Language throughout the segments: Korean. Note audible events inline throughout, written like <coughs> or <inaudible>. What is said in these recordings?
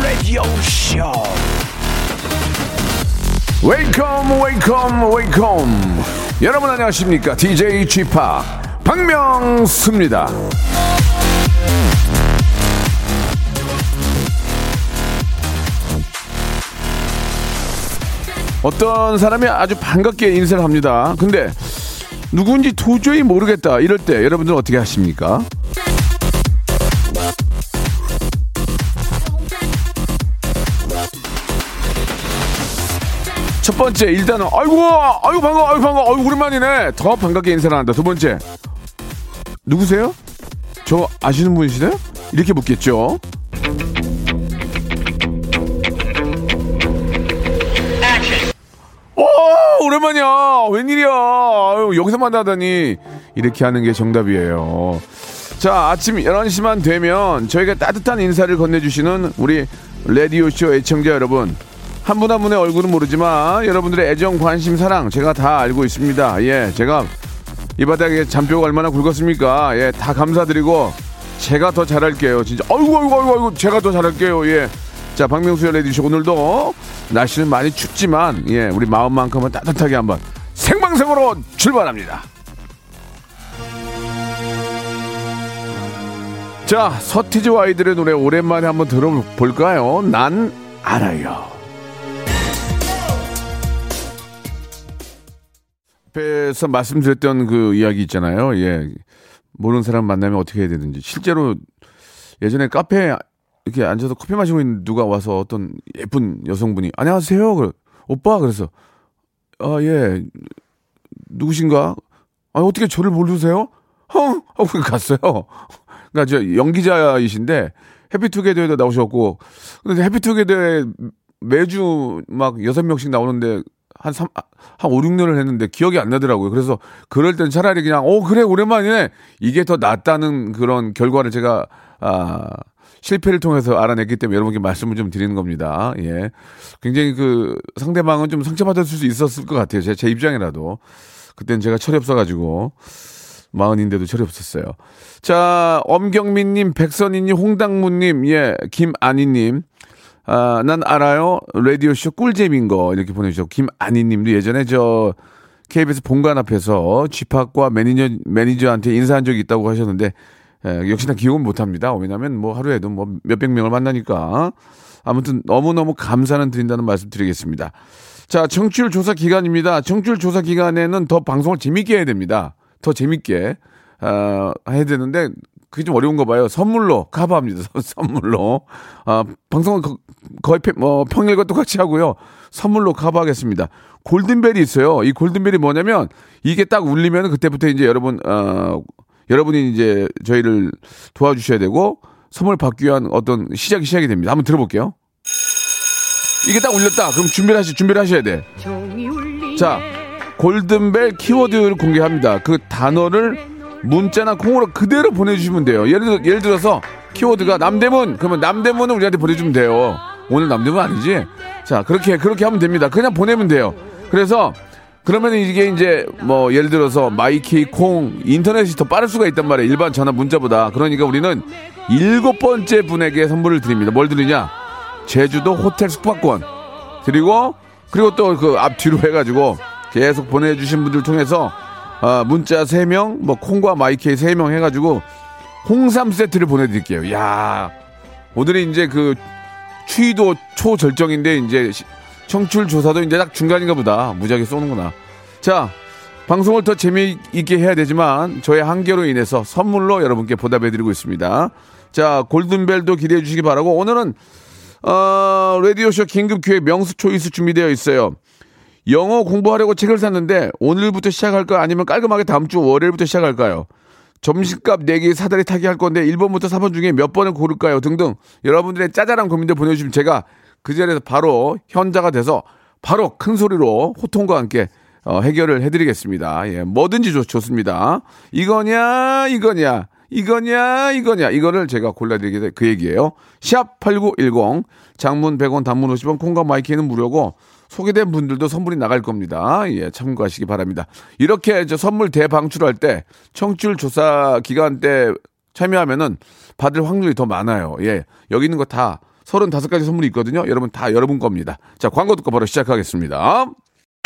Radio Show. Welcome, welcome, welcome. 여러분 안녕하십니까? DJ Chip 박명수입니다. 어떤 사람이 아주 반갑게 인사를 합니다. 근데 누군지 도저히 모르겠다. 이럴 때 여러분들은 어떻게 하십니까? 첫 번째 일단은 아이고 아이고 반가워 아이고 반가워 아이고 오랜만이네 더 반갑게 인사를 한다 두 번째 누구세요? 저 아시는 분이시나요? 이렇게 묻겠죠 오 오랜만이야. 웬일이야. 아유, 여기서 만나다니. 이렇게 하는 게 정답이에요. 자 아침 11시만 되면 저희가 따뜻한 인사를 건네주시는 우리 라디오쇼 애청자 여러분. 한 분 한 분의 얼굴은 모르지만 여러분들의 애정 관심 사랑 제가 다 알고 있습니다. 예 제가 이 바닥에 잔뼈가 얼마나 굵었습니까? 예 다 감사드리고 제가 더 잘할게요. 진짜. 아이고 아이고 아이고 아이고 제가 더 잘할게요. 예 자, 박명수의 레디쇼 오늘도 날씨는 많이 춥지만 예, 우리 마음만큼은 따뜻하게 한번 생방송으로 출발합니다. 자, 서티즈 아이들의 노래 오랜만에 한번 들어볼까요? 난 알아요. 앞에서 말씀드렸던 그 이야기 있잖아요. 예. 모르는 사람 만나면 어떻게 해야 되는지. 실제로 예전에 카페에 이렇게 앉아서 커피 마시고 있는 누가 와서 어떤 예쁜 여성분이 안녕하세요. 그래. 오빠 그래서 아 예. 누구신가? 아 어떻게 저를 모르세요? 헝 하고 갔어요. 그러니까 저 연기자이신데 해피투게더에도 나오셨고 근데 해피투게더에 매주 막 여섯 명씩 나오는데 한 3, 한 5, 6년을 했는데 기억이 안 나더라고요. 그래서 그럴 땐 차라리 그냥, 어, 그래, 오랜만이네. 이게 더 낫다는 그런 결과를 제가, 아, 실패를 통해서 알아냈기 때문에 여러분께 말씀을 좀 드리는 겁니다. 예. 굉장히 그 상대방은 좀 상처받을 수 있었을 것 같아요. 제, 제 입장이라도. 그땐 제가 철이 없어가지고. 마흔인데도 철이 없었어요. 자, 엄경민님, 백선희님, 홍당무님, 예, 김아니님. 아, 난 알아요. 라디오쇼 꿀잼인 거. 이렇게 보내주셨고, 김아니님도 예전에 저, KBS 본관 앞에서 쥐팍과 매니저, 매니저한테 인사한 적이 있다고 하셨는데, 예, 역시나 기억은 못 합니다. 왜냐면 뭐 하루에도 뭐 몇백 명을 만나니까. 아무튼 너무너무 감사는 드린다는 말씀 드리겠습니다. 자, 청취율 조사 기간입니다. 청취율 조사 기간에는 더 방송을 재밌게 해야 됩니다. 더 재밌게, 어, 해야 되는데, 그게 좀 어려운 거 봐요. 선물로 커버합니다. <laughs> 선물로. 아, 방송은 거, 거의 뭐 평일과 똑같이 하고요. 선물로 커버하겠습니다. 골든벨이 있어요. 이 골든벨이 뭐냐면 이게 딱 울리면 그때부터 이제 여러분 어 여러분이 이제 저희를 도와주셔야 되고 선물 받기 위한 어떤 시작이 시작이 됩니다. 한번 들어볼게요. 이게 딱 울렸다. 그럼 준비를 하시 준비를 하셔야 돼. 자, 골든벨 키워드를 공개합니다. 그 단어를 문자나 콩으로 그대로 보내주시면 돼요. 예를, 예를 들어서 키워드가 남대문 그러면 남대문은 우리한테 보내주면 돼요. 오늘 남대문 아니지? 자, 그렇게 그렇게 하면 됩니다. 그냥 보내면 돼요. 그래서 그러면 이게 이제 뭐 예를 들어서 마이키 콩 인터넷이 더 빠를 수가 있단 말이에요. 일반 전화 문자보다. 그러니까 우리는 일곱 번째 분에게 선물을 드립니다. 뭘 드리냐? 제주도 호텔 숙박권 그리고 그리고 또 그 앞뒤로 해가지고 계속 보내주신 분들 통해서 아, 문자 3명, 뭐 콩과 마이케이 3명 해가지고 홍삼 세트를 보내드릴게요. 야 오늘이 이제 그 추위도 초절정인데 이제 청출 조사도 이제 딱 중간인가 보다. 무지하게 쏘는구나. 자, 방송을 더 재미있게 해야 되지만 저의 한계로 인해서 선물로 여러분께 보답해드리고 있습니다. 자, 골든벨도 기대해 주시기 바라고 오늘은 어, 라디오쇼 긴급기획 명수 초이스 준비되어 있어요. 영어 공부하려고 책을 샀는데 오늘부터 시작할까 아니면 깔끔하게 다음 주 월요일부터 시작할까요? 점심값 내기 사다리 타기 할 건데 1번부터 4번 중에 몇 번을 고를까요? 등등 여러분들의 짜잘한 고민들 보내주시면 제가 그 자리에서 바로 현자가 돼서 바로 큰 소리로 호통과 함께 어, 해결을 해드리겠습니다. 예, 뭐든지 좋, 좋습니다. 이거냐, 이거냐, 이거냐, 이거냐. 이거를 제가 골라드리게 그 얘기예요. 샵 8910 장문 100원 단문 50원 콩과 마이키는 무료고 소개된 분들도 선물이 나갈 겁니다. 예, 참고하시기 바랍니다. 이렇게 저 선물 대방출할 때 청취율 조사 기간 때 참여하면은 받을 확률이 더 많아요. 예. 여기 있는 거 다 35가지 선물이 있거든요. 여러분 다 여러분 겁니다. 자, 광고 듣고 바로 시작하겠습니다.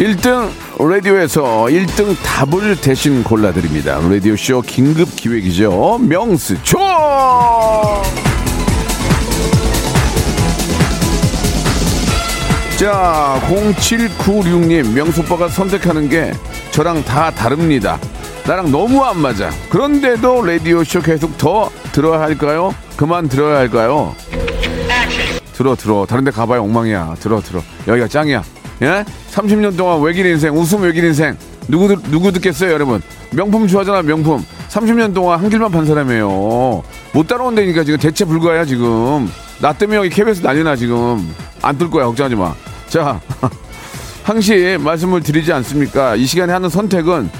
일등 라디오에서 1등 답을 대신 골라드립니다. 라디오쇼 긴급 기획이죠. 명수 초! 자, 0796님, 명수빠가 선택하는 게 저랑 다 다릅니다. 나랑 너무 안 맞아. 그런데도 라디오쇼 계속 더 들어야 할까요? 그만 들어야 할까요? 들어, 들어. 다른 데 가봐야 엉망이야. 들어, 들어. 여기가 짱이야. 예? 30년 동안 외길 인생, 웃음 외길 인생. 누구, 듣- 누구 듣겠어요, 여러분? 명품 좋아하잖아, 명품. 30년 동안 한 길만 판 사람이에요. 못 따라온다니까 지금 대체 불가야, 지금. 나 때문에 여기 KBS 난리나, 지금. 안 뜰 거야, 걱정하지 마. 자, <laughs> 항시 말씀을 드리지 않습니까? 이 시간에 하는 선택은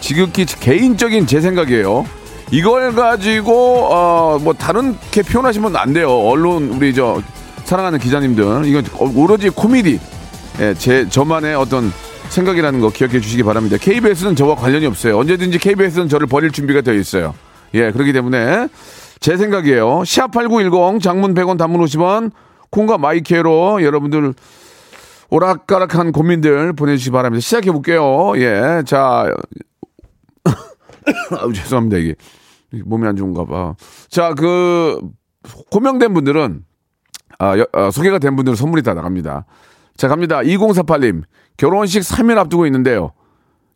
지극히 개인적인 제 생각이에요. 이걸 가지고 어 뭐 다른 게 표현하시면 안 돼요. 언론 우리 저 사랑하는 기자님들 이건 오로지 코미디 예, 제 저만의 어떤 생각이라는 거 기억해 주시기 바랍니다. KBS는 저와 관련이 없어요. 언제든지 KBS는 저를 버릴 준비가 되어 있어요. 예, 그렇기 때문에 제 생각이에요. 샵8910 장문 100원 단문 50원 콩과 마이케로 여러분들 오락가락한 고민들 보내주시기 바랍니다. 시작해 볼게요. 예, 자, <coughs> 아우, 죄송합니다 이게 몸이 안 좋은가 봐. 자, 그 고명된 분들은 아, 여- 어, 소개가 된 분들은 선물이 다 나갑니다. 자, 갑니다. 2048님 결혼식 3일 앞두고 있는데요.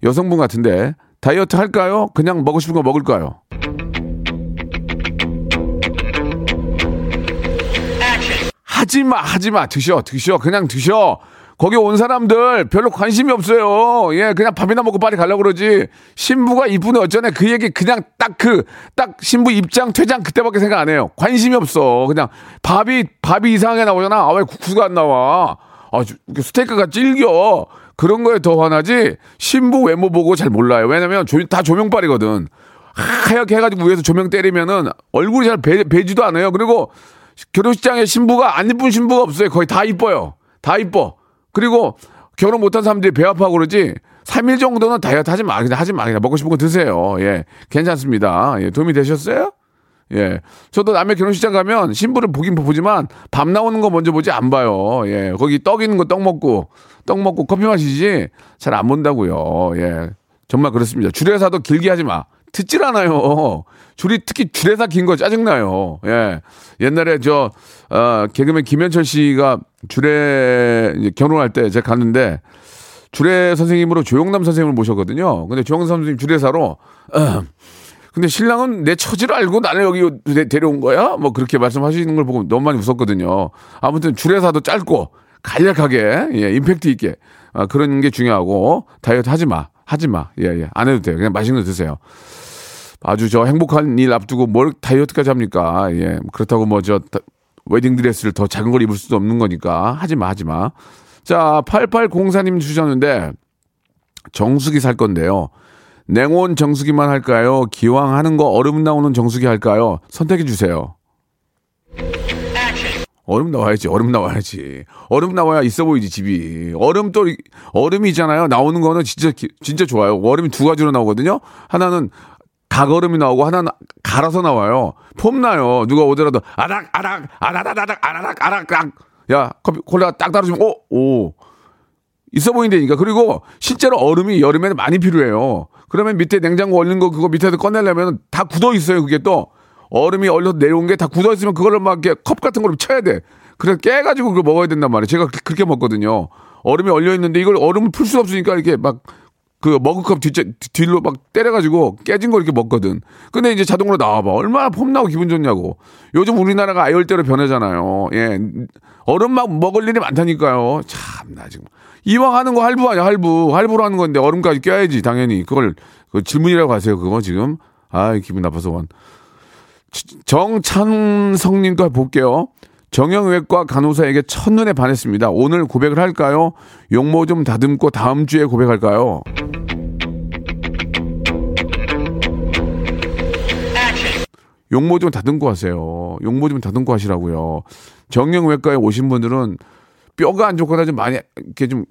여성분 같은데 다이어트 할까요? 그냥 먹고 싶은 거 먹을까요? 하지마, 하지마. 드셔, 드셔. 그냥 드셔. 거기 온 사람들 별로 관심이 없어요. 예, 그냥 밥이나 먹고 빨리 가려고 그러지. 신부가 이쁘네 어쩌네. 그 얘기 그냥 딱 그, 딱 신부 입장, 퇴장 그때밖에 생각 안 해요. 관심이 없어. 그냥 밥이, 밥이 이상하게 나오잖아. 아, 왜 국수가 안 나와? 아, 스테이크가 질겨. 그런 거에 더 화나지. 신부 외모 보고 잘 몰라요. 왜냐면 조- 다 조명빨이거든. 하얗게 해가지고 위에서 조명 때리면은 얼굴이 잘 배, 배지도 않아요. 그리고 결혼식장에 신부가 안 이쁜 신부가 없어요. 거의 다 이뻐요. 다 이뻐. 그리고 결혼 못한 사람들이 배 아파하고 그러지 3일 정도는 다이어트 하지 마. 그냥 하지 마. 그냥 먹고 싶은 거 드세요. 예. 괜찮습니다. 예. 도움이 되셨어요? 예. 저도 남의 결혼식장 가면 신부를 보긴 보지만 밥 나오는 거 먼저 보지 안 봐요. 예. 거기 떡 있는 거 떡 먹고, 떡 먹고 커피 마시지 잘 안 본다고요. 예. 정말 그렇습니다. 줄에서도 길게 하지 마. 듣질 않아요. 줄이 특히 줄에서 긴 거 짜증나요. 예. 옛날에 저, 어, 개그맨 김현철 씨가 줄에 결혼할 때 제가 갔는데 주례 선생님으로 조영남 선생님을 모셨거든요. 근데 조영남 선생님 주례사로 <clears throat> 근데 신랑은 내 처지를 알고 나를 여기 데- 데려온 거야? 뭐 그렇게 말씀하시는 걸 보고 너무 많이 웃었거든요. 아무튼 주례사도 짧고 간략하게 예, 임팩트 있게 아, 그런 게 중요하고 다이어트 하지 마. 하지 마. 예, 예. 안 해도 돼요. 그냥 맛있는 거 드세요. 아주 저 행복한 일 앞두고 뭘 다이어트까지 합니까? 예. 그렇다고 뭐 저 웨딩 드레스를 더 작은 걸 입을 수도 없는 거니까 하지 마, 하지 마. 자, 8804님 주셨는데 정수기 살 건데요. 냉온 정수기만 할까요? 기왕 하는 거 얼음 나오는 정수기 할까요? 선택해 주세요. 얼음 나와야지, 얼음 나와야지. 얼음 나와야 있어 보이지, 집이. 얼음 또, 이- 얼음이 있잖아요. 나오는 거는 진짜, 기- 진짜 좋아요. 얼음이 두 가지로 나오거든요. 하나는 각얼음이 나오고 하나는 갈아서 나와요. 폼 나요. 누가 오더라도 아락, 아락, 아라라라락, 아라락, 아락, 악. 야, 커피, 콜라 딱 따라주면, 오, 오. 있어 보인다니까. 그리고 실제로 얼음이 여름에는 많이 필요해요. 그러면 밑에 냉장고 얼린 거 그거 밑에서 꺼내려면 다 굳어 있어요. 그게 또 얼음이 얼려 내려온 게 다 굳어 있으면 그걸로 막 이렇게 컵 같은 걸로 쳐야 돼. 그래서 깨가지고 그걸 먹어야 된단 말이에요. 제가 그- 그렇게 먹거든요. 얼음이 얼려 있는데 이걸 얼음을 풀 수 없으니까 이렇게 막 그 머그컵 뒤, 뒤로 막 때려가지고 깨진 거 이렇게 먹거든. 근데 이제 자동으로 나와봐. 얼마나 폼나고 기분 좋냐고. 요즘 우리나라가 아열대로 변하잖아요. 예. 얼음 막 먹을 일이 많다니까요. 참 나 지금. 이왕 하는 거 할부 아니야, 할부. 할부로 하는 건데 얼음까지 껴야지, 당연히. 그걸, 그 질문이라고 하세요, 그거 지금. 아 기분 나빠서 원. 정찬성님 거 볼게요. 정형외과 간호사에게 첫눈에 반했습니다. 오늘 고백을 할까요? 용모 좀 다듬고 다음 주에 고백할까요? 용모 좀 다듬고 하세요. 용모 좀 다듬고 하시라고요. 정형외과에 오신 분들은 뼈가 안 좋거나 좀 많이 이렇게 좀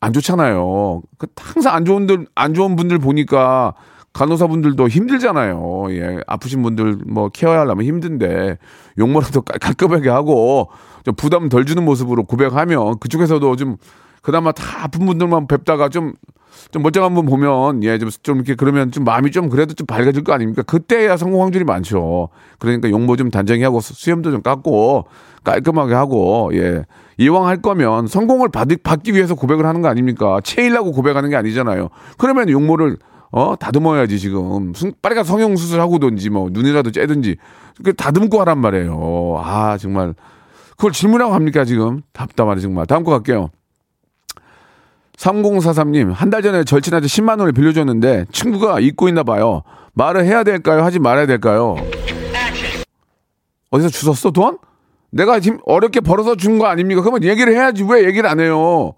안 좋잖아요. 그 항상 안 좋은들 안 좋은 분들 보니까 간호사분들도 힘들잖아요. 예, 아프신 분들 뭐 케어하려면 힘든데 용모라도 깔- 깔끔하게 하고 좀 부담 덜 주는 모습으로 고백하면 그쪽에서도 좀 그나마 다 아픈 분들만 뵙다가 좀 좀 멀쩡한 분 보면 예 좀 좀 이렇게 그러면 좀 마음이 좀 그래도 좀 밝아질 거 아닙니까? 그때야 성공 확률이 많죠. 그러니까 용모 좀 단정히 하고 수- 수염도 좀 깎고 깔끔하게 하고 예 이왕 할 거면 성공을 받, 받기 위해서 고백을 하는 거 아닙니까? 체일라고 고백하는 게 아니잖아요. 그러면 용모를 어 다듬어야지 지금 순- 빨리 가서 성형 수술하고든지 뭐 눈이라도 째든지 그 다듬고 하란 말이에요. 아 정말 그걸 질문하고 합니까 지금 답답하네 정말. 다음 거 갈게요. 3043님, 한 달 전에 절친한테 10만 원을 빌려줬는데 친구가 잊고 있나 봐요. 말을 해야 될까요? 하지 말아야 될까요? 어디서 주웠어, 돈? 내가 지금 어렵게 벌어서 준 거 아닙니까? 그러면 얘기를 해야지. 왜 얘기를 안 해요?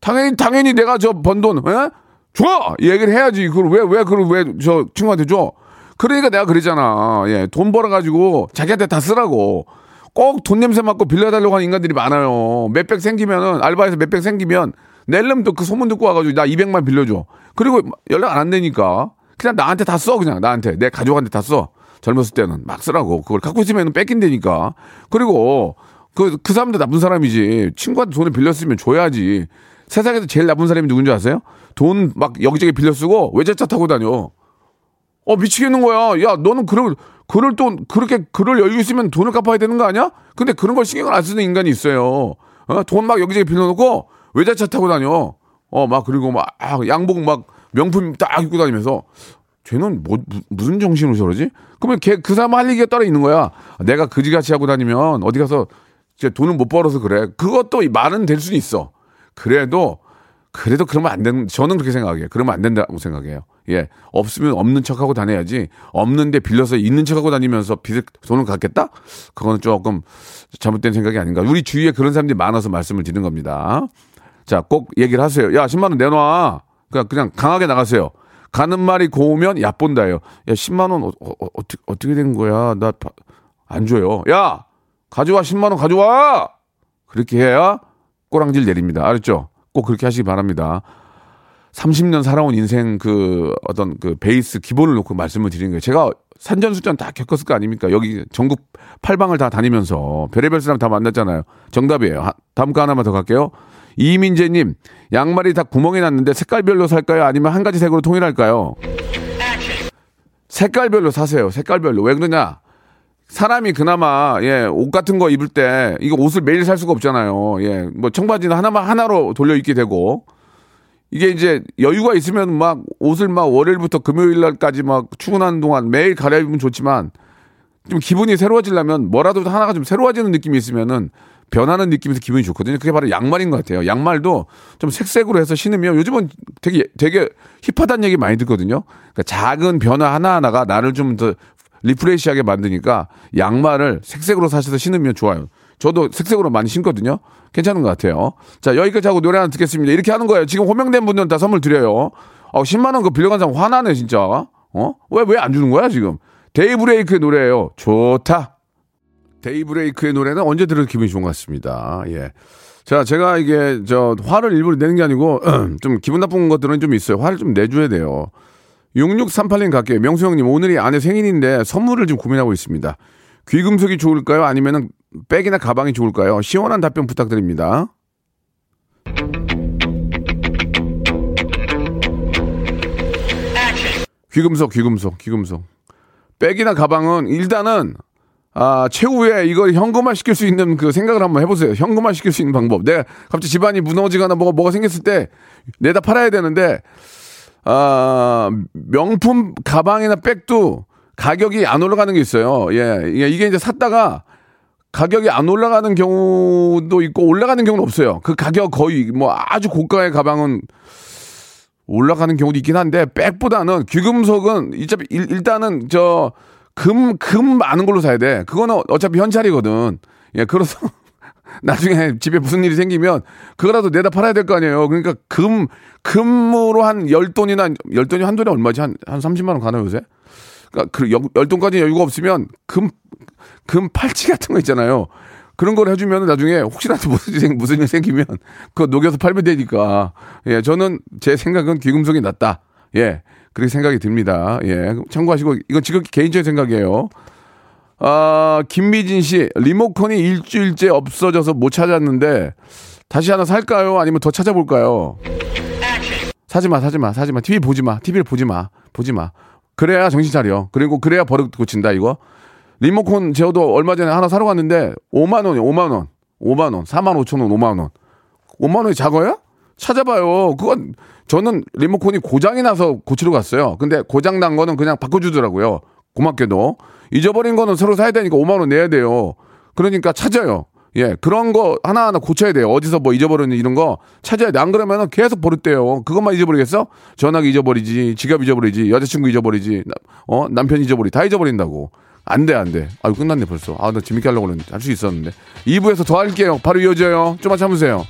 당연히, 당연히 내가 저 번 돈, 에? 줘! 얘기를 해야지. 그걸 왜, 왜, 그걸 왜 저 친구한테 줘? 그러니까 내가 그랬잖아. 예, 돈 벌어가지고 자기한테 다 쓰라고. 꼭 돈 냄새 맡고 빌려달라고 하는 인간들이 많아요. 몇백 생기면은, 알바에서 몇백 생기면, 낼름 또그 소문 듣고 와가지고 나 200만 빌려줘. 그리고 연락 안 한다니까. 그냥 나한테 다 써, 그냥 나한테. 내 가족한테 다 써. 젊었을 때는 막 쓰라고. 그걸 갖고 있으면 뺏긴다니까. 그리고 그, 그 사람도 나쁜 사람이지. 친구한테 돈을 빌렸으면 줘야지. 세상에서 제일 나쁜 사람이 누군지 아세요? 돈 막 여기저기 빌려 쓰고 외제차 타고 다녀. 어 미치겠는 거야. 야 너는 그럴 그럴 돈 그렇게 그럴 여유 있으면 돈을 갚아야 되는 거 아니야? 근데 그런 걸 신경을 안 쓰는 인간이 있어요. 어? 돈 막 여기저기 빌려놓고 외제차 타고 다녀. 어 막 그리고 막 아, 양복 막 명품 딱 입고 다니면서 쟤는 뭐 무- 무슨 정신으로 저러지? 그러면 걔 그 사람 할 얘기가 따로 있는 거야. 내가 그지같이 하고 다니면 어디 가서 이제 돈을 못 벌어서 그래. 그것도 말은 될 수는 있어. 그래도 그래도 그러면 안 되는 저는 그렇게 생각해요. 그러면 안 된다고 생각해요. 예. 없으면 없는 척하고 다녀야지. 없는데 빌려서 있는 척하고 다니면서 빚을 돈을 갚겠다? 그거는 조금 잘못된 생각이 아닌가. 우리 주위에 그런 사람들이 많아서 말씀을 드리는 겁니다. 자, 꼭 얘기를 하세요. 야, 10만 원 내놔. 그냥 그냥 강하게 나가세요. 가는 말이 고우면 얕본다요. 야, 10만 원 어, 어, 어, 떻게 어떻게 된 거야? 나 안 줘요. 야, 가져와 10만 원 가져와. 그렇게 해야 꼬랑질 내립니다. 알았죠? 꼭 그렇게 하시기 바랍니다. 30년 살아온 인생 그 어떤 그 베이스 기본을 놓고 말씀을 드리는 거예요. 제가 산전수전 다 겪었을 거 아닙니까? 여기 전국 팔방을 다 다니면서 별의별 사람 다 만났잖아요. 정답이에요. 하- 다음 거 하나만 더 갈게요. 이민재님, 양말이 다 구멍이 났는데 색깔별로 살까요? 아니면 한 가지 색으로 통일할까요? 색깔별로 사세요. 색깔별로. 왜 그러냐? 사람이 그나마 예, 옷 같은 거 입을 때 이거 옷을 매일 살 수가 없잖아요. 예. 뭐 청바지는 하나만 하나로 돌려 입게 되고 이게 이제 여유가 있으면 막 옷을 막 월요일부터 금요일 날까지 막 출근하는 동안 매일 갈아입으면 좋지만 좀 기분이 새로워지려면 뭐라도 하나가 좀 새로워지는 느낌이 있으면은 변하는 느낌에서 기분이 좋거든요. 그게 바로 양말인 것 같아요. 양말도 좀 색색으로 해서 신으면 요즘은 되게 되게 힙하다는 얘기 많이 듣거든요. 그러니까 작은 변화 하나하나가 나를 좀 더 refresh하게 만드니까 양말을 색색으로 사셔서 신으면 좋아요. 저도 색색으로 많이 신거든요. 괜찮은 것 같아요. 자, 여기까지 하고 노래 하나 듣겠습니다. 이렇게 하는 거예요. 지금 호명된 분들은 다 선물 드려요. 어, 10만 원 그 빌려간 사람 화나네, 진짜. 어? 왜, 왜 안 주는 거야, 지금? 데이브레이크의 노래예요 좋다. 데이브레이크의 노래는 언제 들어도 기분이 좋은 것 같습니다. 예. 자, 제가 이게 저 화를 일부러 내는 게 아니고 <clears throat> 좀 기분 나쁜 것들은 좀 있어요. 화를 좀 내줘야 돼요. 6638님 갈게요. 명수 형님, 오늘이 아내 생일인데 선물을 좀 고민하고 있습니다. 귀금속이 좋을까요? 아니면 백이나 가방이 좋을까요? 시원한 답변 부탁드립니다. 귀금속, 귀금속, 귀금속. 백이나 가방은 일단은 아, 최후에 이걸 현금화 시킬 수 있는 그 생각을 한번 해보세요. 현금화 시킬 수 있는 방법. 내가 갑자기 집안이 무너지거나 뭐가, 뭐가 생겼을 때 내다 팔아야 되는데, 아, 명품 가방이나 백도 가격이 안 올라가는 게 있어요. 예. 이게 이제 샀다가 가격이 안 올라가는 경우도 있고 올라가는 경우는 없어요. 그 가격 거의 뭐 아주 고가의 가방은 올라가는 경우도 있긴 한데 백보다는 귀금속은 일단은 저 금 금 많은 걸로 사야 돼. 그거는 어차피 현찰이거든. 예, 그래서 <laughs> 나중에 집에 무슨 일이 생기면 그거라도 내다 팔아야 될 거 아니에요. 그러니까 금 금으로 한 열돈이나 열돈이 한 돈이 얼마지? 한 한 30만 원 가나 요새? 그러니까 그 열- 열돈까지 여유가 없으면 금 금 팔찌 같은 거 있잖아요. 그런 걸 해주면 나중에 혹시라도 <laughs> 무슨 일, 생- 무슨 일 생기면 그거 녹여서 팔면 되니까. 예, 저는 제 생각은 귀금속이 낫다. 예, 그렇게 생각이 듭니다. 예, 참고하시고 이건 지금 개인적인 생각이에요. 아, 김미진 씨, 리모컨이 일주일째 없어져서 못 찾았는데 다시 하나 살까요? 아니면 더 찾아볼까요? 사지 마, 사지 마, 사지 마. TV 보지 마. TV를 보지 마. 보지 마. 그래야 정신 차려. 그리고 그래야 버릇 고친다, 이거. 리모컨 제어도 얼마 전에 하나 사러 갔는데 5만 원이 5만 원. 5만 원. 4만 5천 원, 5만 원. 5만 원이 작아요? 찾아봐요. 그건 저는 리모컨이 고장이 나서 고치러 갔어요. 근데 고장 난 거는 그냥 바꿔주더라고요. 고맙게도. 잊어버린 거는 새로 사야 되니까 5만 원 내야 돼요. 그러니까 찾아요. 예, 그런 거 하나하나 고쳐야 돼요. 어디서 뭐 잊어버렸니 이런 거 찾아야 돼. 안 그러면은 계속 버릇돼요. 그것만 잊어버리겠어? 전화기 잊어버리지, 지갑 잊어버리지, 여자친구 잊어버리지, 나- 어 남편 잊어버리, 다 잊어버린다고. 안 돼, 안 돼. 아유 끝났네 벌써. 아, 나 재밌게 하려고 그랬는데 할 수 있었는데. 2부에서 더 할게요. 바로 이어져요. 좀만 참으세요.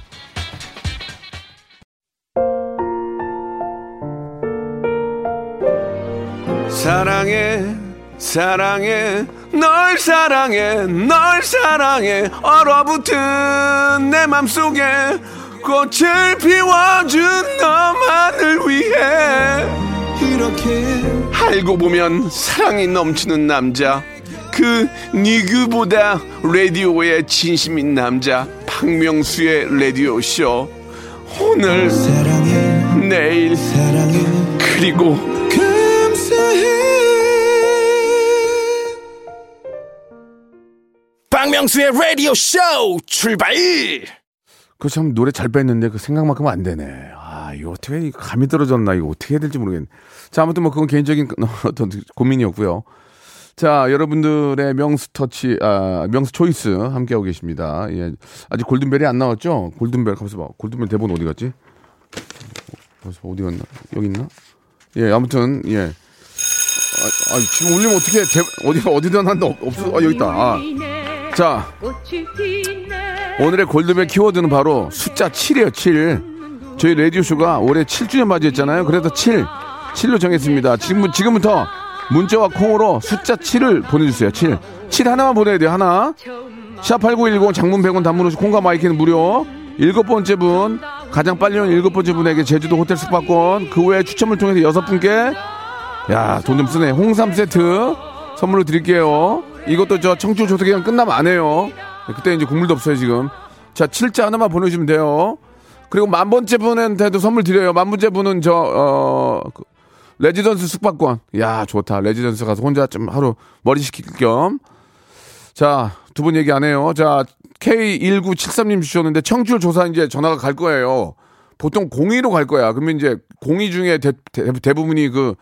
사랑해 사랑해 널 사랑해 널 사랑해. 얼어붙은 내 맘속에 꽃을 피워준 너만을 위해. 이렇게 알고 보면 사랑이 넘치는 남자. 그 니그보다 라디오에 진심인 남자. 박명수의 라디오 쇼. 오늘 내일 그리고 박명수의 라디오 쇼 출발 그 참 노래 잘 뺐는데 그 생각만큼은 안 되네. 아 이거 어떻게 감이 떨어졌나 이거 어떻게 해야 될지 모르겠네. 자 아무튼 뭐 그건 개인적인 <laughs> 어떤 고민이었고요. 자 여러분들의 명수 터치 아 명수 초이스 함께 하고 계십니다. 예 아직 골든벨이 안 나왔죠? 골든벨 가만있어 봐. 골든벨 대본 어디 갔지? 벌써 어디 갔나? 여기 있나? 예 아무튼 예. 아, 아 지금 올리면 어떻게 대, 어디 놨는데 없- 없어? 아 여기 있다. 아. 자 오늘의 골드벨 키워드는 바로 숫자 7이에요, 7. 저희 라디오쇼가 올해 7주년 맞이했잖아요. 그래서 7. 7로 정했습니다. 지금, 지금부터 문자와 콩으로 숫자 7을 보내주세요. 7. 7 하나만 보내야 돼요, 하나. 샵8910 장문 100원 단문 오시 콩과 마이크는 무료. 일곱 번째 분, 가장 빨리 온 일곱 번째 분에게 제주도 호텔 숙박권, 그 외에 추첨을 통해서 여섯 분께, 야, 돈 좀 쓰네. 홍삼 세트 선물로 드릴게요. 이것도 저 청취 조사 기간 끝나면 안 해요. 그때 이제 국물도 없어요, 지금. 자, 7자 하나만 보내주시면 돼요. 그리고 만 번째 분한테도 선물 드려요. 만 번째 분은 저, 어, 그 레지던스 숙박권. 야, 좋다. 레지던스 가서 혼자 좀 하루 머리 식힐 겸. 자, 두 분 얘기 안 해요. 자, K1973님 주셨는데 청취율 조사 이제 전화가 갈 거예요. 보통 02로 갈 거야. 그러면 이제 02 중에 대, 대, 부분이 그,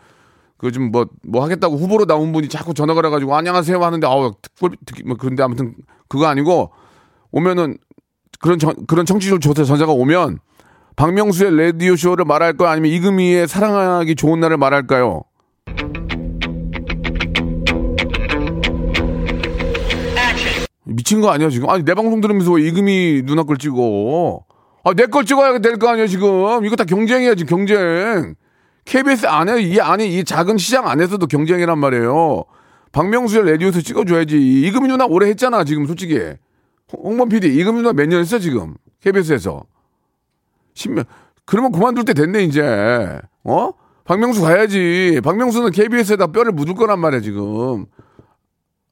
그 좀 뭐, 뭐 하겠다고 후보로 나온 분이 자꾸 전화가 해가지고 안녕하세요 하는데 아우, 특별, 특, 뭐 그런데 아무튼 그거 아니고 오면은 그런 정, 그런 청취율 조사 전화가 오면 박명수의 라디오 쇼를 말할까요? 아니면 이금희의 사랑하기 좋은 날을 말할까요? 미친 거 아니야 지금? 아니 내 방송 들으면서 왜 이금희 누나 걸 찍어? 아내 걸 찍어야 될 거 아니야 지금? 이거 다 경쟁이야 지금 경쟁. KBS 안에 이 안에 이 작은 시장 안에서도 경쟁이란 말이에요. 박명수의 라디오에서 찍어줘야지. 이금희 누나 오래 했잖아 지금 솔직히. 홍- 홍범 PD 이금희 누나 몇 년 했어 지금 KBS에서. 10년. 그러면 그만둘 때 됐네 이제. 어? 박명수 가야지. 박명수는 KBS에다 뼈를 묻을 거란 말이야 지금.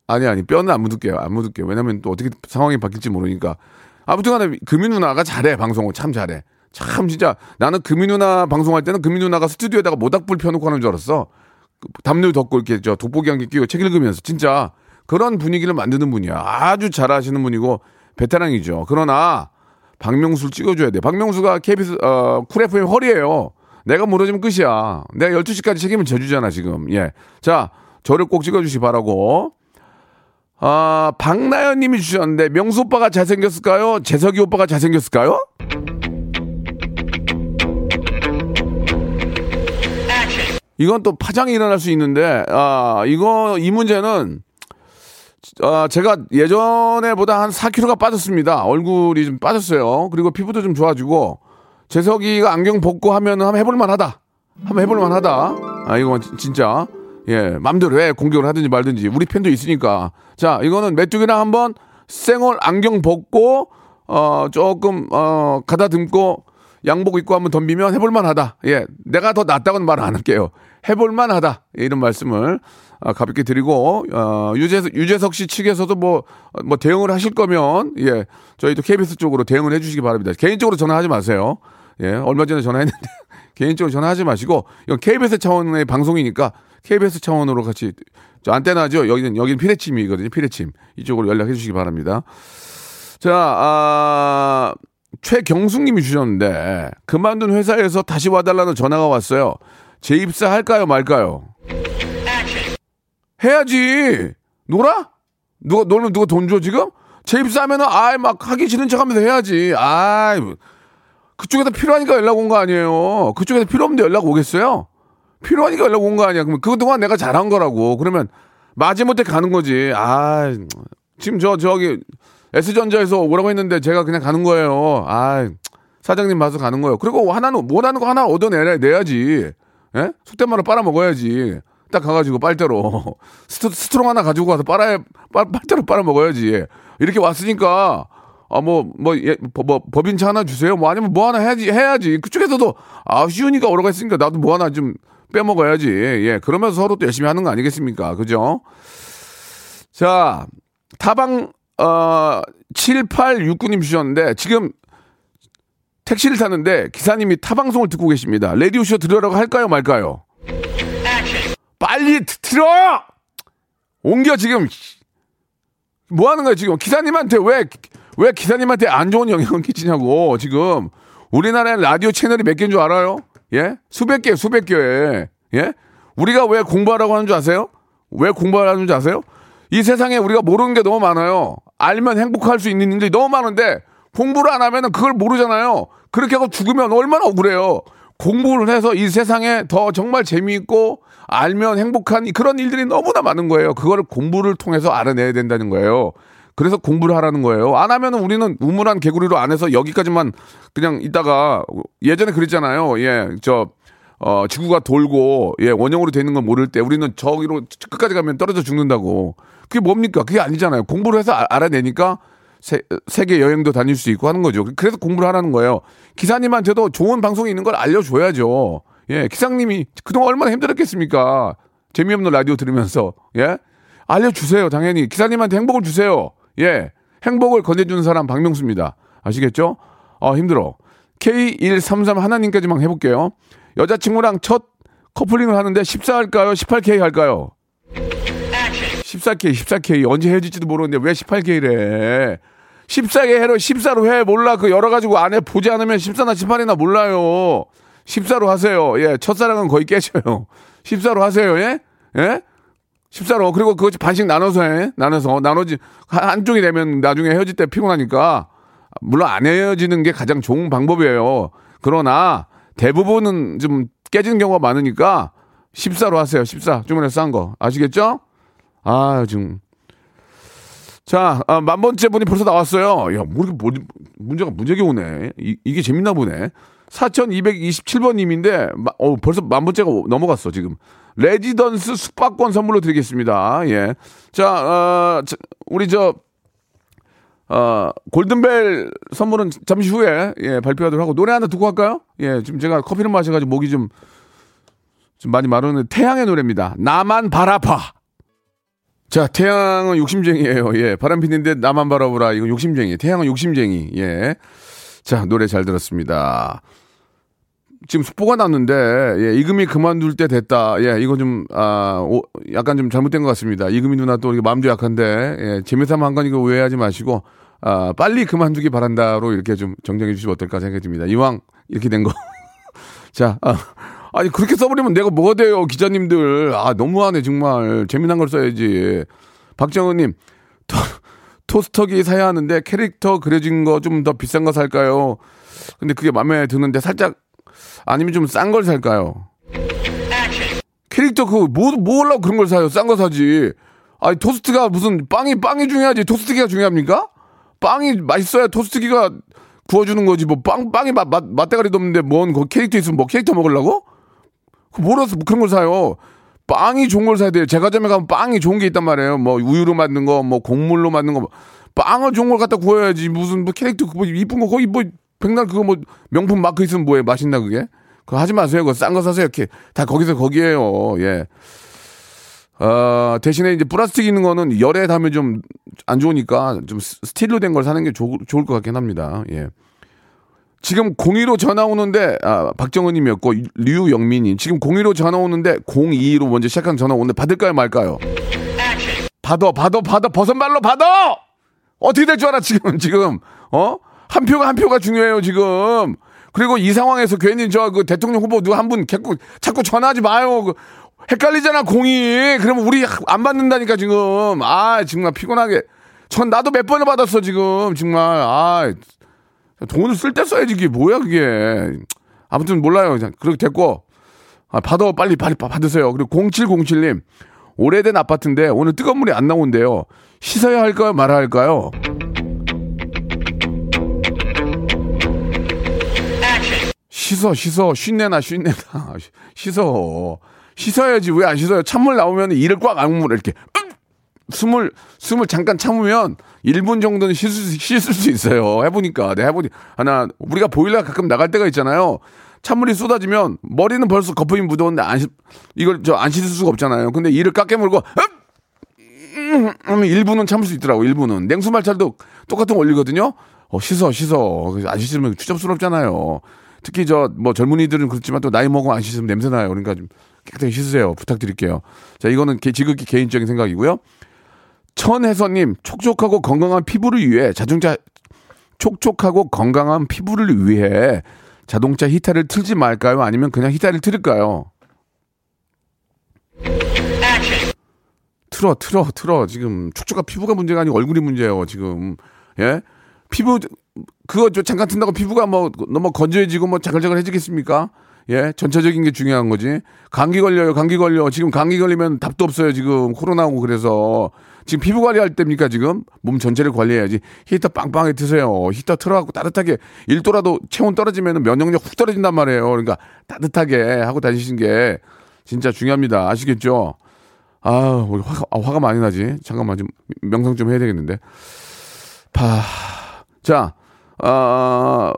아니 아니 뼈는 안 묻을게요. 안 묻을게요. 왜냐면 또 어떻게 상황이 바뀔지 모르니까. 아무튼간에 금희 누나가 잘해 방송을 참 잘해. 참 진짜 나는 금희 누나 방송할 때는 금희 누나가 스튜디오에다가 모닥불 펴놓고 하는 줄 알았어. 그 담요 덮고 이렇게 저 돋보기 안개 끼고 책 읽으면서 진짜 그런 분위기를 만드는 분이야. 아주 잘하시는 분이고 베테랑이죠. 그러나 박명수를 찍어줘야 돼. 박명수가 KBS 어, 쿨 FM 허리예요. 내가 무너지면 끝이야. 내가 12시까지 책임을 져주잖아 지금. 예. 자 저를 꼭 찍어주시 기 바라고. 아 박나연 님이 주셨는데 명수 오빠가 잘생겼을까요? 재석이 오빠가 잘생겼을까요? 이건 또 파장이 일어날 수 있는데 아 이거 이 문제는 아 제가 예전에보다 한 4kg가 빠졌습니다. 얼굴이 좀 빠졌어요. 그리고 피부도 좀 좋아지고 재석이가 안경 벗고 하면은 한번 해볼 만 하다. 한번 해볼 만 하다. 아 이거 진짜 예 맘대로 해 공격을 하든지 말든지 우리 팬도 있으니까 자 이거는 메뚜기랑 한번 생얼 안경 벗고 어 조금 어 가다듬고 양복 입고 한번 덤비면 해볼 만하다. 예 내가 더 낫다고는 말 안 할게요. 해볼 만하다. 예, 이런 말씀을 아, 가볍게 드리고 어, 유재석, 유재석 씨 측에서도 뭐, 뭐 대응을 하실 거면 예 저희도 KBS 쪽으로 대응을 해주시기 바랍니다. 개인적으로 전화하지 마세요. 예 얼마 전에 전화했는데 <laughs> 개인적으로 전화하지 마시고 이건 KBS 차원의 방송이니까 KBS 차원으로 같이 저 안테나죠. 여기는 여기는 피레침이거든요. 피레침 이쪽으로 연락해 주시기 바랍니다. 자, 아, 최경숙님이 주셨는데 그만둔 회사에서 다시 와달라는 전화가 왔어요. 재입사 할까요 말까요? 해야지. 놀아? 누가 너는 누가 돈 줘 지금? 재입사하면은 아이 막 하기 싫은 척하면서 해야지. 아이 그쪽에서 필요하니까 연락 온 거 아니에요. 그쪽에서 필요 없는데 연락 오겠어요? 필요하니까 연락 온 거 아니야. 그러면 그동안 내가 잘한 거라고. 그러면 마지못해 가는 거지. 아 지금 저 저기 S전자에서 오라고 했는데 제가 그냥 가는 거예요. 아 사장님 봐서 가는 거예요. 그리고 하나는 원하는 거 하나 얻어내야지. 예? 속된 말로 빨아먹어야지. 딱 가가지고 빨대로 <laughs> 스트, 스트로 하나 가지고 가서 빨아 빨, 빨대로 빨아 먹어야지. 이렇게 왔으니까 아뭐뭐 뭐, 예, 뭐, 법인차 하나 주세요. 뭐 아니면 뭐 하나 해야지 해야지. 그쪽에서도 아 쉬우니까 오라고 했으니까 나도 뭐 하나 좀 빼먹어야지. 예 그러면서 서로 또 열심히 하는 거 아니겠습니까? 그죠? 자 타방 어 7869님 주셨는데 지금 택시를 타는데 기사님이 타방송을 듣고 계십니다. 레디오쇼 들으라고 할까요 말까요? 빨리 들어! 옮겨 지금 뭐 하는 거야 지금 기사님한테 왜 왜 기사님한테 안 좋은 영향을 끼치냐고 지금 우리나라에 라디오 채널이 몇 개인 줄 알아요? 예? 수백 개, 수백 개. 예? 우리가 왜 공부하라고 하는 줄 아세요? 왜 공부하라는 줄 아세요? 이 세상에 우리가 모르는 게 너무 많아요. 알면 행복할 수 있는 일들이 너무 많은데 공부를 안 하면 그걸 모르잖아요. 그렇게 하고 죽으면 얼마나 억울해요. 공부를 해서 이 세상에 더 정말 재미있고 알면 행복한 그런 일들이 너무나 많은 거예요. 그거를 공부를 통해서 알아내야 된다는 거예요. 그래서 공부를 하라는 거예요. 안 하면은 우리는 우물한 개구리로 안 해서 여기까지만 그냥 있다가 예전에 그랬잖아요. 예, 저, 어, 지구가 돌고, 예, 원형으로 되는 걸 모를 때 우리는 저기로 끝까지 가면 떨어져 죽는다고. 그게 뭡니까? 그게 아니잖아요. 공부를 해서 알아내니까 세, 세계 여행도 다닐 수 있고 하는 거죠. 그래서 공부를 하라는 거예요. 기사님한테도 좋은 방송이 있는 걸 알려줘야죠. 예, 기사님이 그동안 얼마나 힘들었겠습니까? 재미없는 라디오 들으면서, 예? 알려주세요, 당연히. 기사님한테 행복을 주세요. 예. 행복을 건네주는 사람 박명수입니다. 아시겠죠? 아, 힘들어. K133 하나님까지만 해볼게요. 여자친구랑 첫 커플링을 하는데 14 할까요? 18K 할까요? 14K, 14K. 언제 헤어질지도 모르는데 왜 18K래? 14개 해로 14로 해. 몰라. 그 열어 가지고 안에 보지 않으면 14나 18이나 몰라요. 14로 하세요. 예. 첫사랑은 거의 깨져요. 14로 하세요. 예? 예? 14로. 그리고 그거 반씩 나눠서 해. 나눠서. 나눠지. 한쪽이 되면 나중에 헤어질 때 피곤하니까. 물론 안 헤어지는 게 가장 좋은 방법이에요. 그러나 대부분은 좀 깨지는 경우가 많으니까 14로 하세요. 14. 주문에 싼 거. 아시겠죠? 아, 지금. 자, 아, 만 번째 분이 벌써 나왔어요. 야, 뭐 이렇게 뭐, 문제가 문제가 오네. 이, 이게 재밌나 보네. 4227번님인데, 어, 벌써 만 번째가 넘어갔어, 지금. 레지던스 숙박권 선물로 드리겠습니다. 예. 자, 어, 우리 저, 어, 골든벨 선물은 잠시 후에, 예, 발표하도록 하고, 노래 하나 듣고 갈까요? 예, 지금 제가 커피를 마셔가지고 목이 좀, 좀 많이 마르는데, 태양의 노래입니다. 나만 바라봐. 자, 태양은 욕심쟁이에요. 예. 바람 피는데 나만 바라보라. 이거 욕심쟁이. 태양은 욕심쟁이. 예. 자, 노래 잘 들었습니다. 지금 속보가 났는데 예, 이금희 그만둘 때 됐다. 예, 이거 좀 아, 오, 약간 좀 잘못된 것 같습니다. 이금희 누나 또 이게 마음도 약한데 예, 재미삼아 한 거니까 오해하지 마시고 아, 빨리 그만두기 바란다로 이렇게 좀 정정해 주시면 어떨까 생각이 듭니다. 이왕 이렇게 된 거. <laughs> 자, 아, 아니 그렇게 써버리면 내가 뭐가 돼요, 기자님들. 아 너무하네 정말 재미난 걸 써야지. 박정은님 토, 토스터기 사야 하는데 캐릭터 그려진 거 좀 더 비싼 거 살까요? 근데 그게 마음에 드는데 살짝 아니면 좀 싼 걸 살까요? 캐릭터 그뭐 뭐 하려고 그런 걸 사요? 싼 거 사지. 아니 토스트가 무슨 빵이 빵이 중요하지 토스트기가 중요합니까? 빵이 맛있어야 토스트기가 구워주는 거지 뭐 빵 빵이 맛, 맛 맛대가리도 없는데 뭔 그 캐릭터 있으면 뭐 캐릭터 먹으려고? 그 뭐라서 그런 걸 사요? 빵이 좋은 걸 사야 돼요. 제과점에 가면 빵이 좋은 게 있단 말이에요. 뭐 우유로 만든 거, 뭐 곡물로 만든 거, 뭐 빵을 좋은 걸 갖다 구워야지 무슨 뭐 캐릭터 뭐 이쁜 거 거기 뭐 백날 그거 뭐 명품 마크 있으면 뭐해 맛있나 그게? 그거 하지 마세요. 그거 싼 거 사세요. 이렇게 다 거기서 거기에요. 예. 어, 대신에 이제 플라스틱 있는 거는 열에 닿으면 좀 안 좋으니까 좀 스- 스틸로 된 걸 사는 게 좋, 좋을 것 같긴 합니다. 예. 지금 02로 전화 오는데 아, 박정은님이었고 류영민님이 지금 02로 전화 오는데 02로 먼저 시작한 전화 오는데 받을까요 말까요? 받아 받아 받아. 버선발로 받아! 어떻게 될 줄 알아 지금 지금. 어? 한 표가 한 표가 중요해요 지금. 그리고 이 상황에서 괜히 저 그 대통령 후보 누가 한분 자꾸 자꾸 전화하지 마요. 그 헷갈리잖아 공이. 그러면 우리 안 받는다니까 지금. 아 정말 피곤하게. 전 나도 몇 번을 받았어 지금. 정말. 아 돈을 쓸 때 써야지 이게 뭐야 그게. 아무튼 몰라요. 그냥 그렇게 됐고. 아, 받아 빨리 빨리 받- 받으세요. 그리고 0707님 오래된 아파트인데 오늘 뜨거운 물이 안 나온대요. 씻어야 할까요? 말아야 할까요? 씻어 씻어. 쉰내나 쉰내나. <laughs> 씻어. 씻어야지. 왜 안 씻어요? 찬물 나오면 이를 꽉 악물어. 이렇게 숨을 숨을 잠깐 참으면 1분 정도는 씻을, 수- 씻을 수 있어요. 해보니까 네 해보니 하나 우리가 보일러 가끔 나갈 때가 있잖아요. 찬물이 쏟아지면 머리는 벌써 거품이 묻었는데 안 씻, 이걸 저 안 씻을 수가 없잖아요. 근데 이를 깎게 물고 음, 하면 1분은 참을 수 있더라고. 1분은 냉수 말찰도 똑같은 거 올리거든요. 어, 씻어 씻어 안 씻으면 추접스럽잖아요. 특히 저 뭐 젊은이들은 그렇지만 또 나이 먹으면 안 씻으면 냄새 나요. 그러니까 좀 깨끗하게 씻으세요. 부탁드릴게요. 자 이거는 개- 지극히 개인적인 생각이고요. 천혜선님, 촉촉하고 건강한 피부를 위해 자동차, 촉촉하고 건강한 피부를 위해 자동차 히타를 틀지 말까요? 아니면 그냥 히타를 틀을까요? 틀어, 틀어, 틀어. 지금 촉촉한 피부가 문제가 아니고 얼굴이 문제예요, 지금. 예? 피부, 그거 저 잠깐 튼다고 피부가 뭐 너무 건조해지고 뭐 자글자글해지겠습니까? 예, 전체적인 게 중요한 거지. 감기 걸려요, 감기 걸려. 지금 감기 걸리면 답도 없어요, 지금. 코로나고 그래서. 지금 피부 관리할 때입니까, 지금? 몸 전체를 관리해야지. 히터 빵빵하게 트세요. 히터 틀어갖고 따뜻하게. 1도라도 체온 떨어지면 면역력 훅 떨어진단 말이에요. 그러니까 따뜻하게 하고 다니시는 게 진짜 중요합니다. 아시겠죠? 아, 화가, 아, 화가 많이 나지. 잠깐만 좀 명상 좀 해야 되겠는데. 파. 자, 아,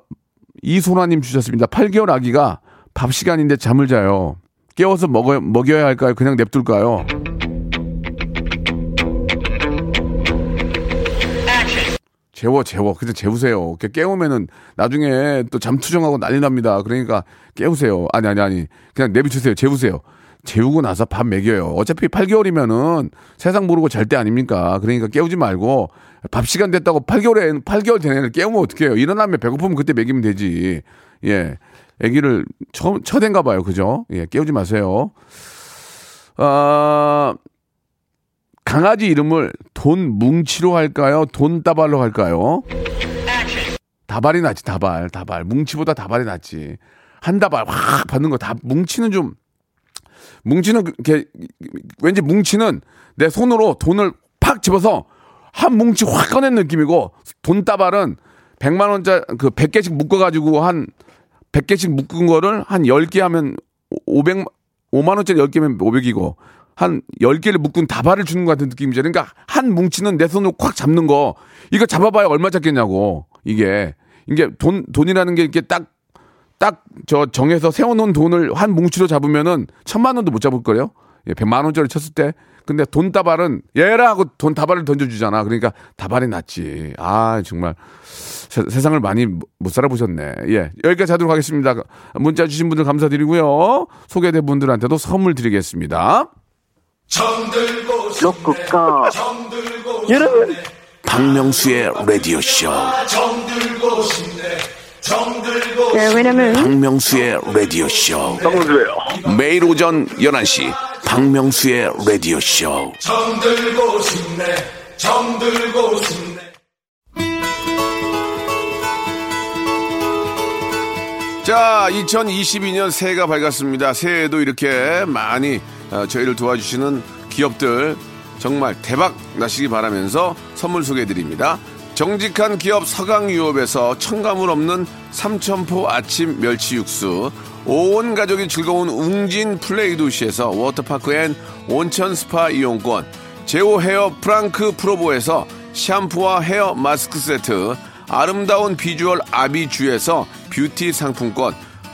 이소라님 주셨습니다. 8개월 아기가 밥 시간인데 잠을 자요. 깨워서 먹어, 먹여야 할까요? 그냥 냅둘까요? 재워, 재워. 그냥 재우세요. 깨우면은 나중에 또 잠투정하고 난리 납니다. 그러니까 깨우세요. 아니, 아니, 아니. 그냥 내비두세요. 재우세요. 재우고 나서 밥 먹여요. 어차피 8개월이면은 세상 모르고 잘 때 아닙니까? 그러니까 깨우지 말고 밥 시간 됐다고 8개월에 8개월 된 애를 깨우면 어떡해요? 일어나면 배고프면 그때 먹이면 되지. 예. 아기를 처음 처댄가 봐요. 그죠? 예, 깨우지 마세요. 아 강아지 이름을 돈 뭉치로 할까요? 돈 따발로 할까요? 다발이 낫지, 다발, 다발. 뭉치보다 다발이 낫지. 한 다발 확 받는 거 다 뭉치는 좀 뭉치는 그- 게 왠지 뭉치는 내 손으로 돈을 팍 집어서 한 뭉치 확 꺼낸 느낌이고 돈 따발은 100만 원짜리 그 100개씩 묶어 가지고 한 100개씩 묶은 거를 한 10개 하면 500 5만 원짜리 10개면 500이고 한 10개를 묶은 다발을 주는 것 같은 느낌이죠. 그러니까 한 뭉치는 내 손으로 콱 잡는 거 이거 잡아봐야 얼마 잡겠냐고 이게 이게 돈 돈이라는 게 이렇게 딱 딱 저 정해서 세워놓은 돈을 한 뭉치로 잡으면은 천만 원도 못 잡을 거요. 예, 100만 원짜리 쳤을 때 근데 돈 다발은 얘라 하고 돈 다발을 던져주잖아. 그러니까 다발이 낫지. 아 정말 세, 상을 많이 못 살아보셨네. 예 여기까지 하도록 하겠습니다. 문자 주신 분들 감사드리고요. 소개된 분들한테도 선물 드리겠습니다. 로쿠꺼 여러분. 박명수의 라디오 쇼. 네, 왜냐면 박명수의 라디오 쇼. 매일 오전 11시 박명수의 라디오 쇼. 자, 2022년 새해가 밝았습니다. 새해에도 이렇게 많이 어, 저희를 도와주시는 기업들 정말 대박 나시기 바라면서 선물 소개해 드립니다. 정직한 기업 서강유업에서 첨가물 없는 삼천포 아침 멸치 육수, 온 가족이 즐거운 웅진 플레이 도시에서 워터파크 and 온천 스파 이용권, 제오 헤어 프랑크 프로보에서 샴푸와 헤어 마스크 세트, 아름다운 비주얼 아비주에서 뷰티 상품권,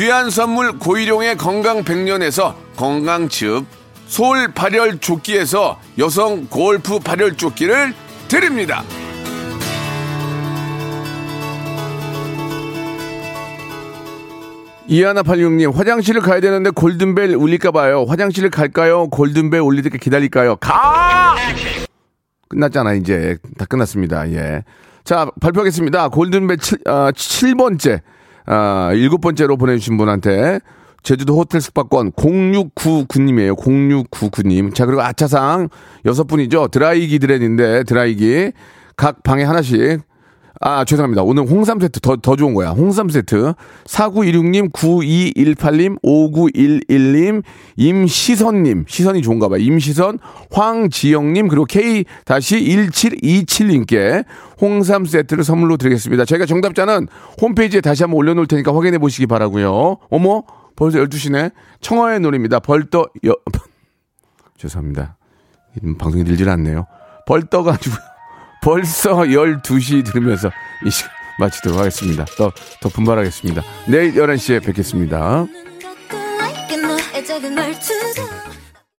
귀한 선물 고일용의 건강 백년에서 건강즙, 소울 발열 조끼에서 여성 골프 발열 조끼를 드립니다. 이하나86님, 화장실을 가야 되는데 골든벨 울릴까 봐요. 화장실을 갈까요? 골든벨 때까지 기다릴까요? 가! 끝났잖아, 이제. 다 끝났습니다. 예. 자, 발표하겠습니다. 골든벨 7, 아, 7번째, 아, 7번째로 보내주신 분한테 제주도 호텔 숙박권 0699님이에요. 0699님. 자, 그리고 아차상 여섯 분이죠. 드라이기 드레인인데, 드라이기. 각 방에 하나씩 아, 죄송합니다. 오늘 홍삼 세트 더, 더 좋은 거야. 홍삼 세트. 4916님, 9218님, 5911님, 임시선님, 시선이 좋은가 봐요. 임시선, 황지영님, 그리고 K-1727님께 홍삼 세트를 선물로 드리겠습니다. 저희가 정답자는 홈페이지에 다시 한번 올려놓을 테니까 확인해 보시기 바라고요 어머, 벌써 12시네. 청하의 노래입니다. 벌떠, 여, <laughs> 죄송합니다. 방송이 늘질 않네요. 벌떠가지고. 벌써 12시 들으면서 이 시간 마치도록 하겠습니다. 더, 더 분발하겠습니다. 내일 11시에 뵙겠습니다.